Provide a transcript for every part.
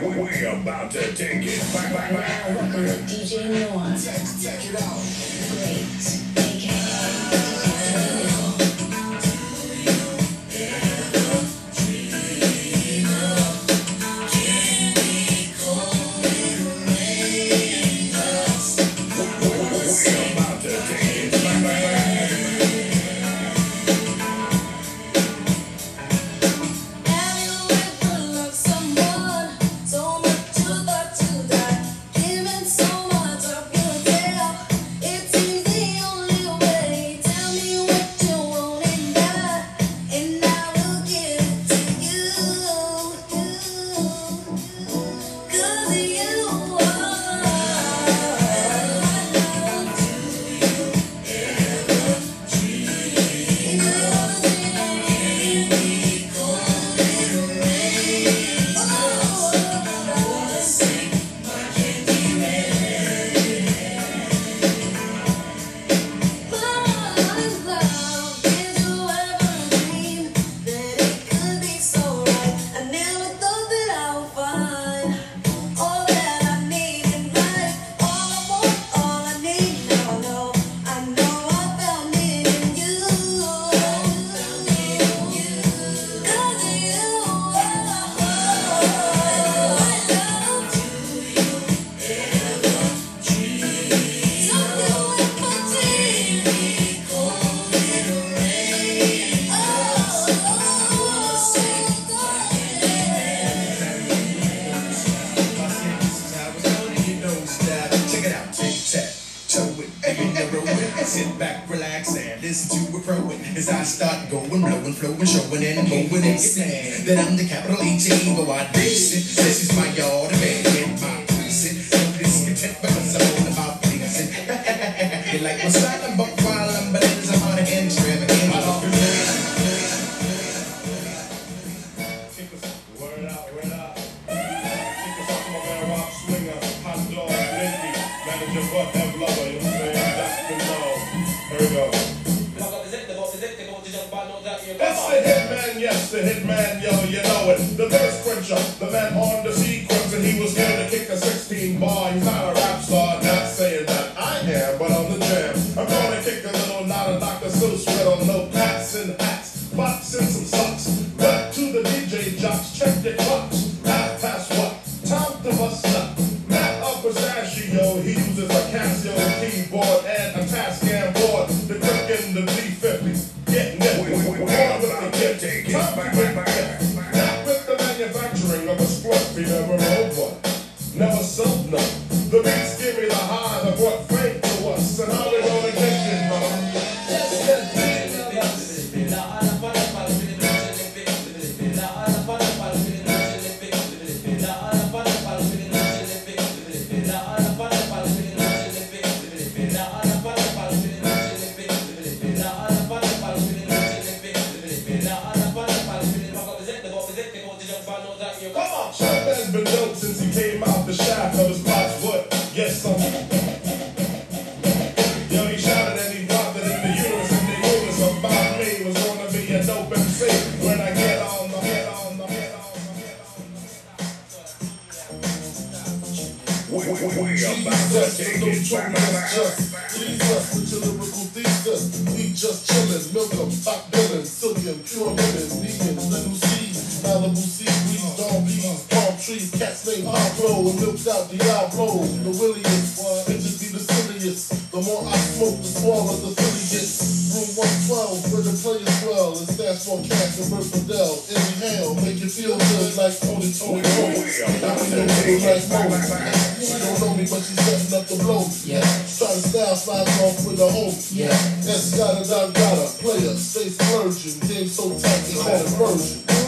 we, we about to take it back, back, back. DJ Noah. Check, check it out. Great. boxes Pablo and milked out Diablo, the williest. Bitches be the silliest. The more I smoke, the smaller the silly gets. Room 112, where the players well, and stash for cash and Bert Fidel. Inhale, make you feel good like Tony Tony Rhodes. I be no people like most. She don't know me, but she's setting up the blow. Yeah. Try to style, slides off with a hoe. Yeah. That's gotta, gotta, gotta. Player, stay splurging. Game so tight, they call it version.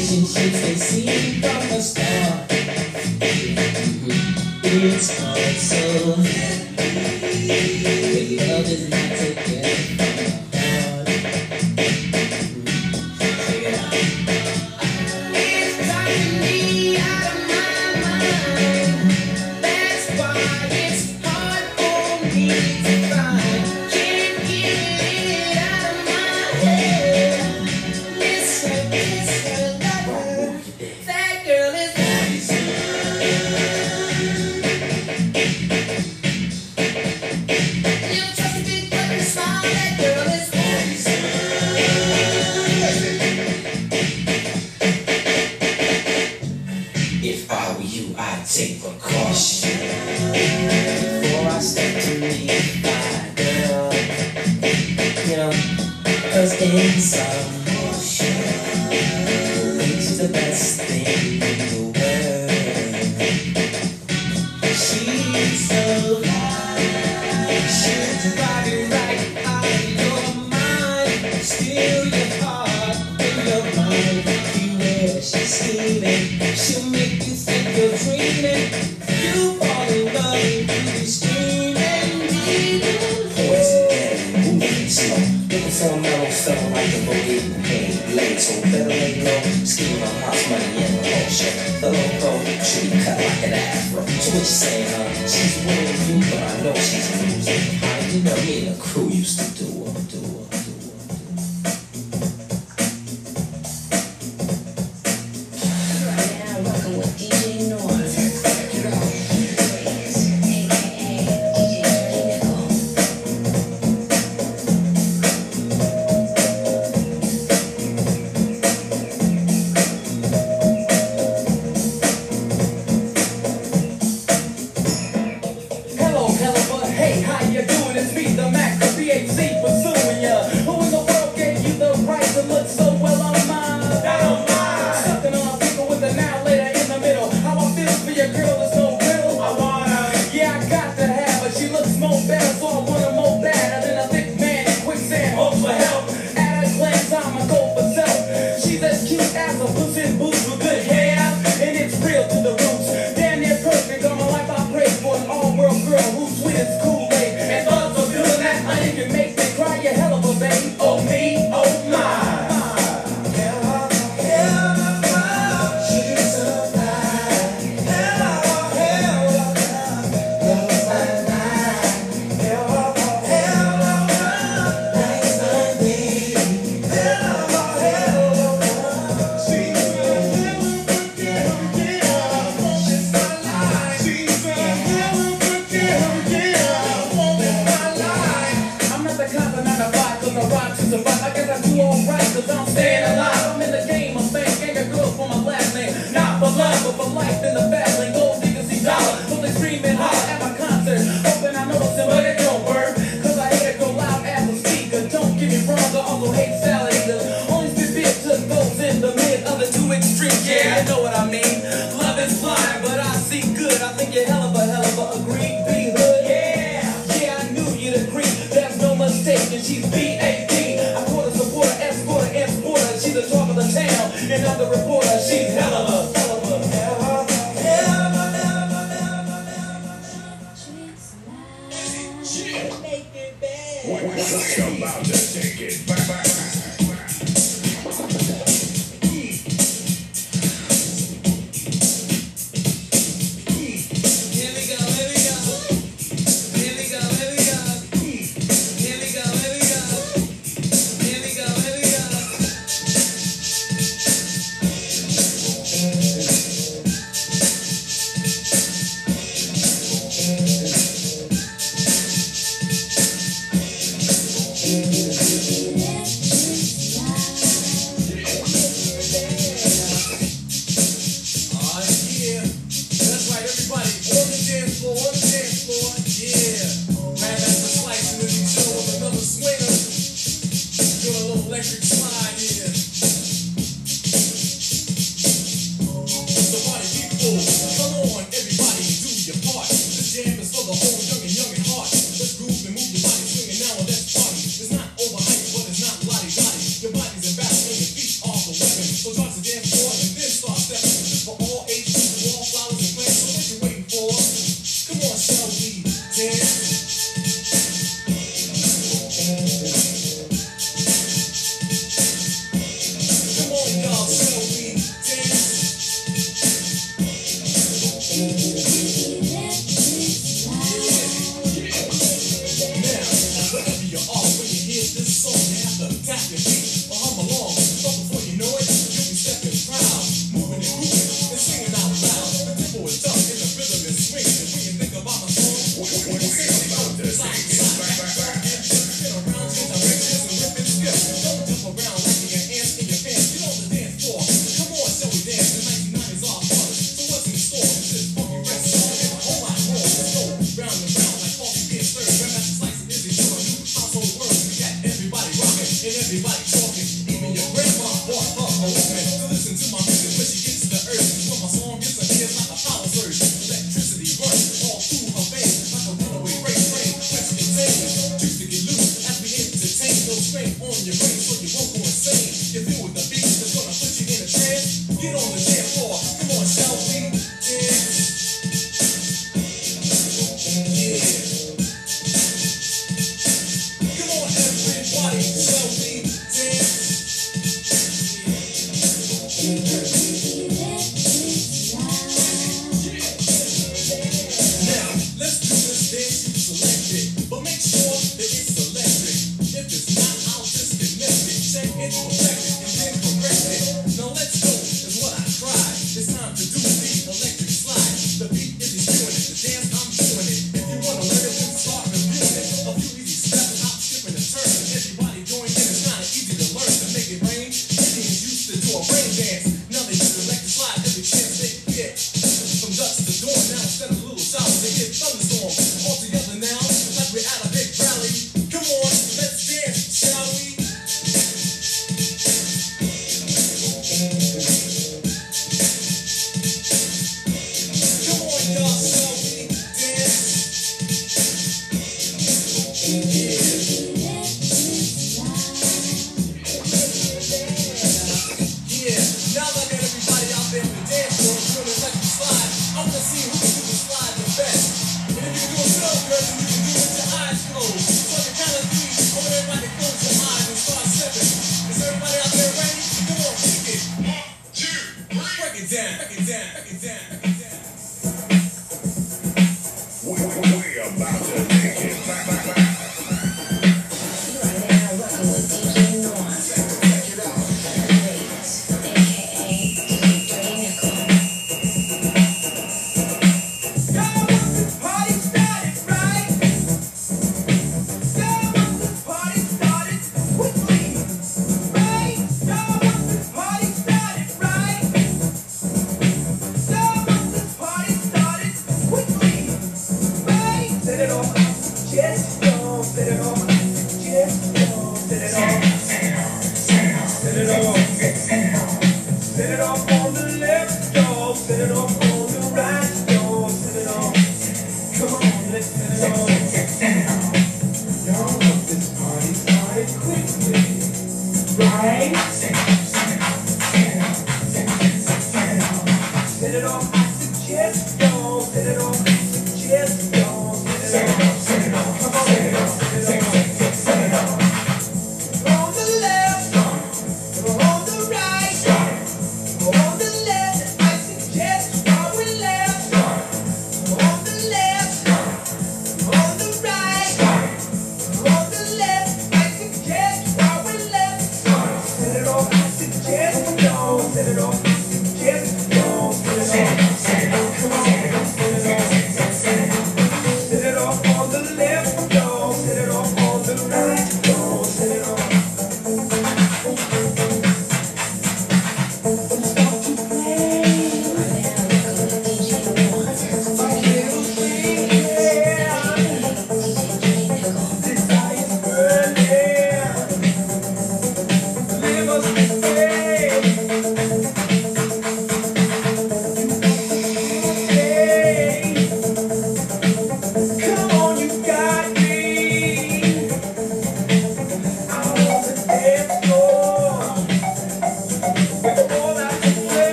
relationships they seem from the start. It's called What you say, huh? She's winning you, but I know she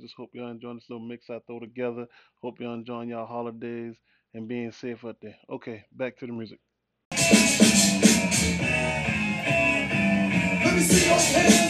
just hope y'all enjoying this little mix I throw together. Hope y'all enjoying y'all holidays and being safe out there. Okay, back to the music. Let me see your hands.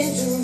medo.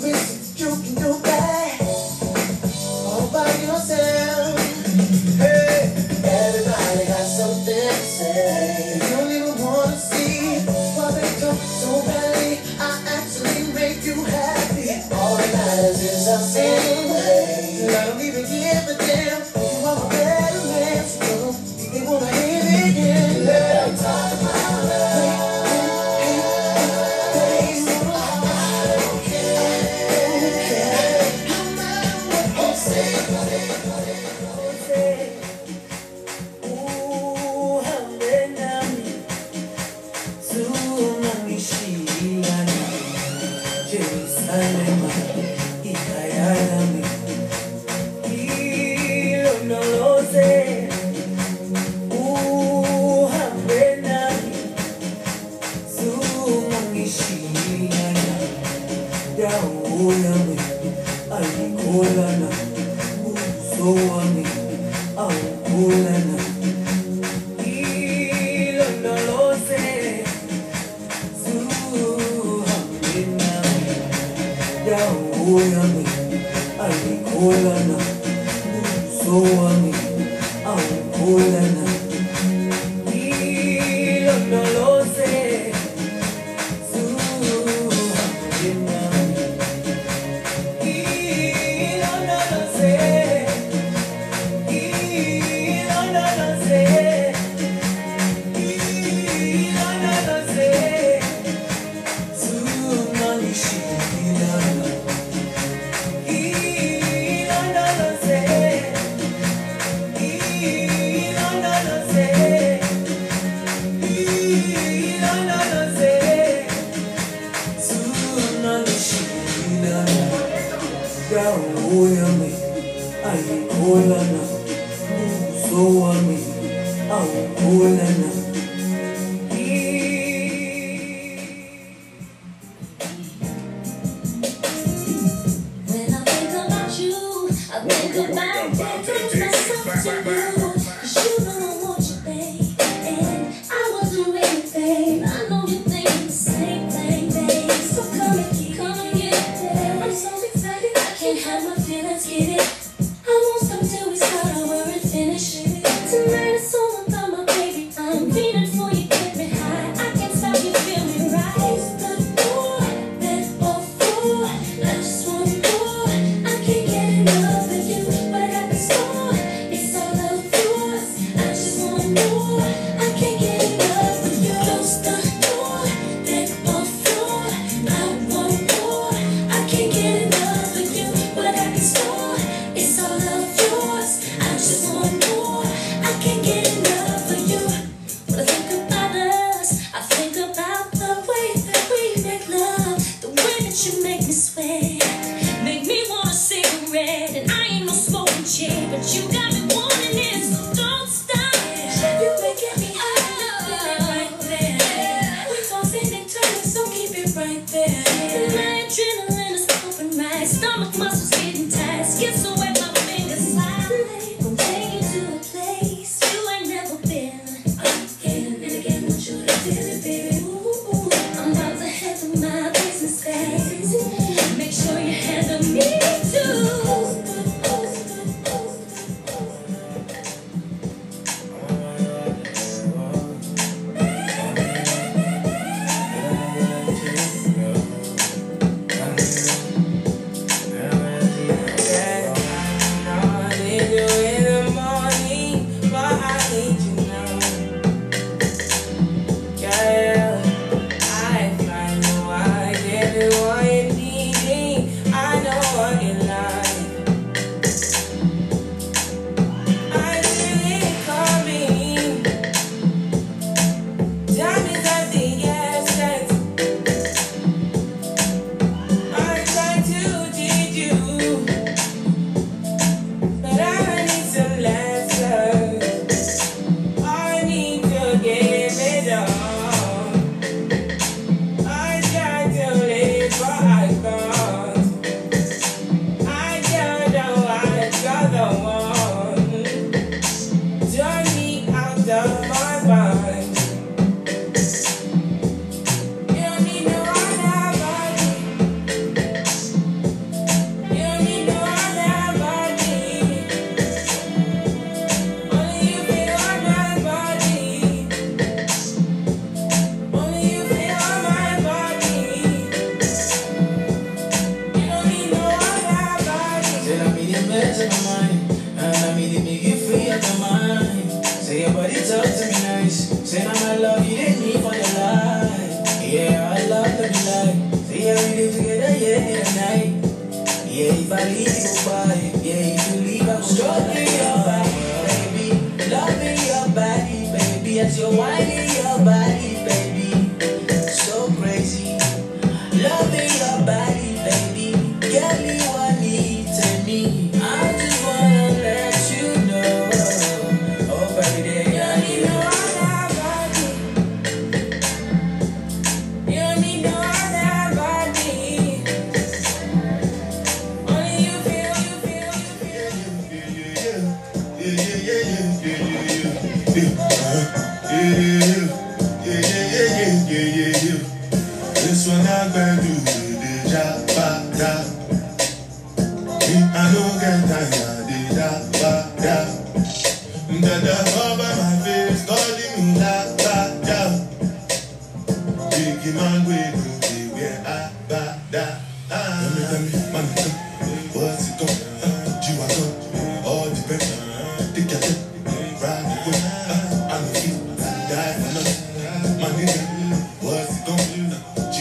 So why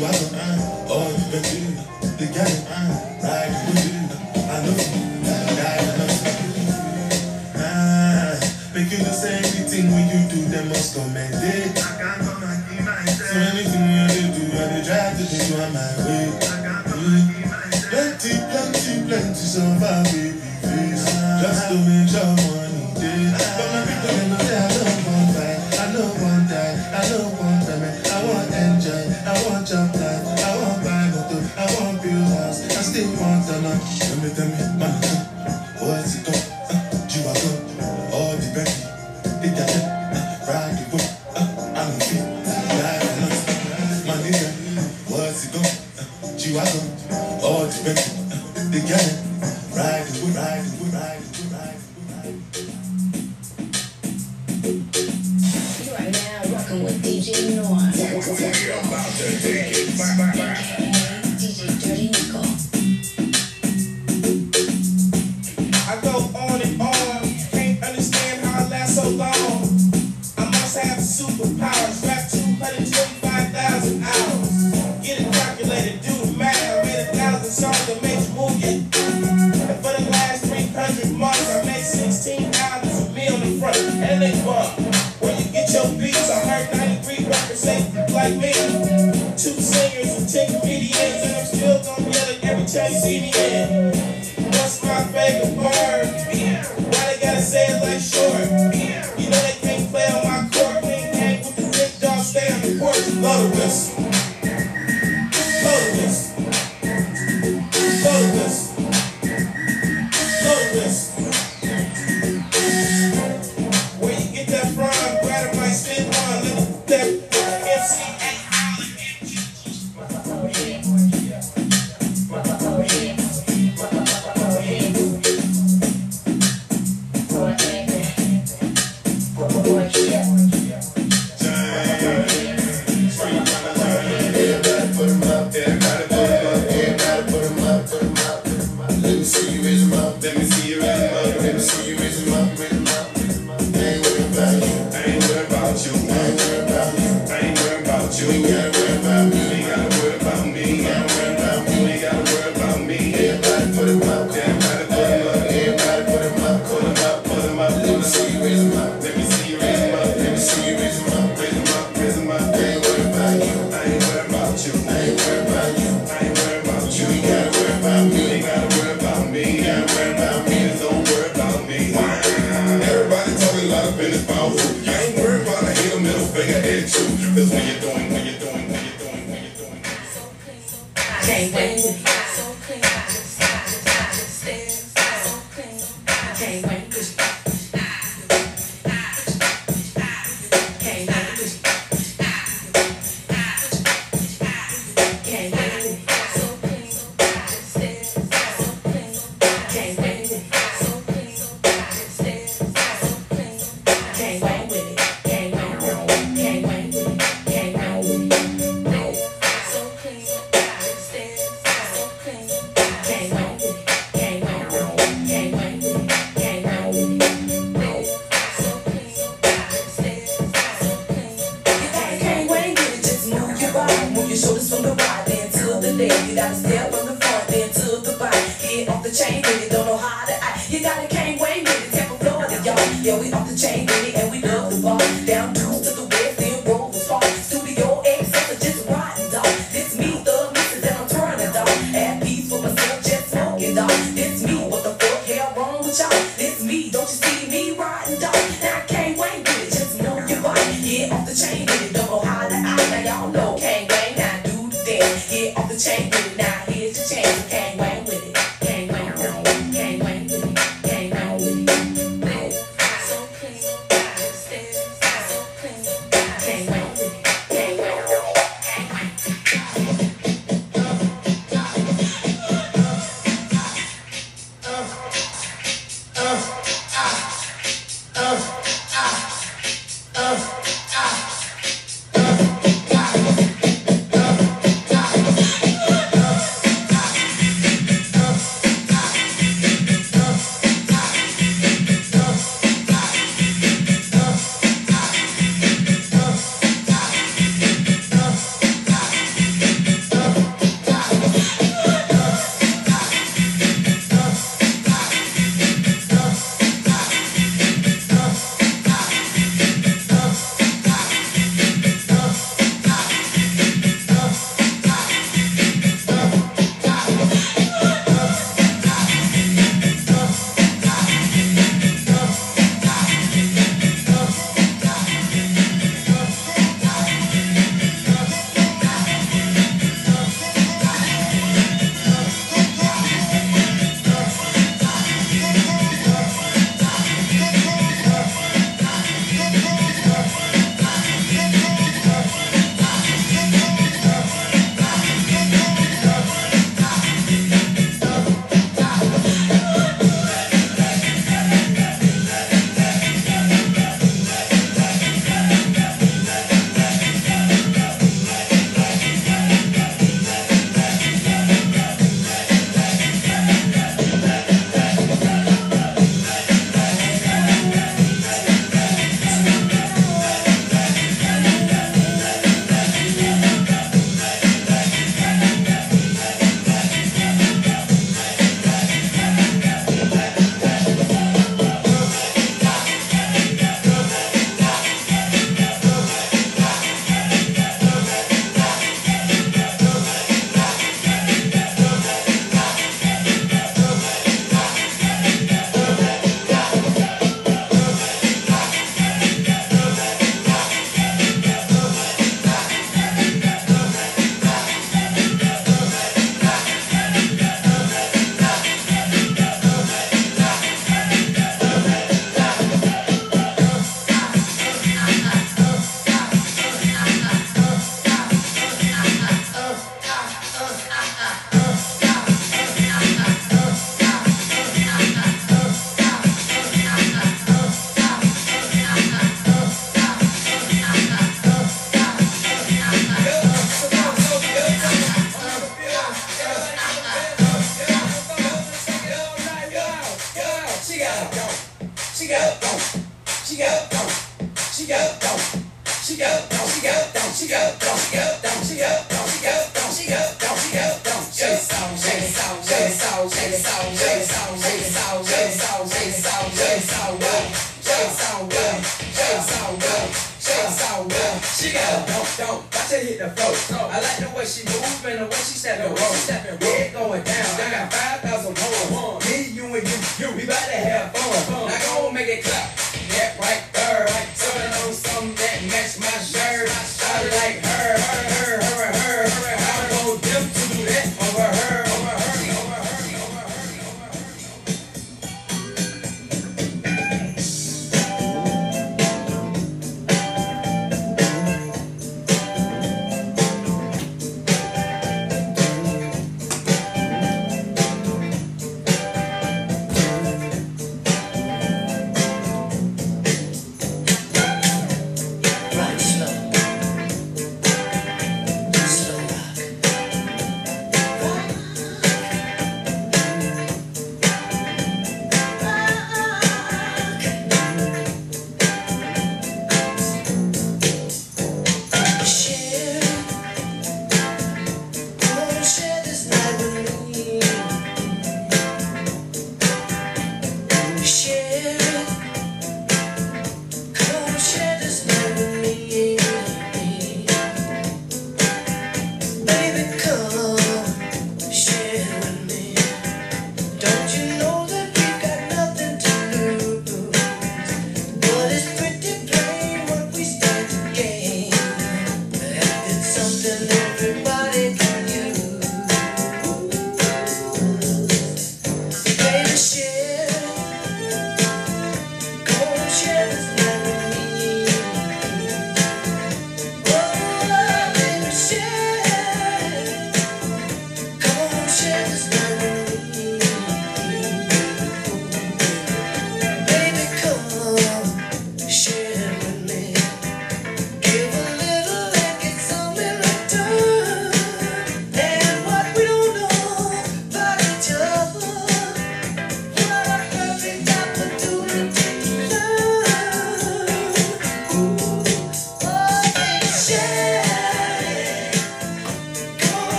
you, I don't mind. Oh, you been good. The guy in mind. Ride you with. I love you. Make you do everything when you do, they must commend it. I can't come and keep myself. So anything you do, I do try to do on my way. I can't come and keep myself. Plenty, plenty, plenty, so far, baby, face. Just to make. you. What's my favorite? Why they gotta say it like short? You know they can't play on my court. Hang with the stay on the. Love the rest.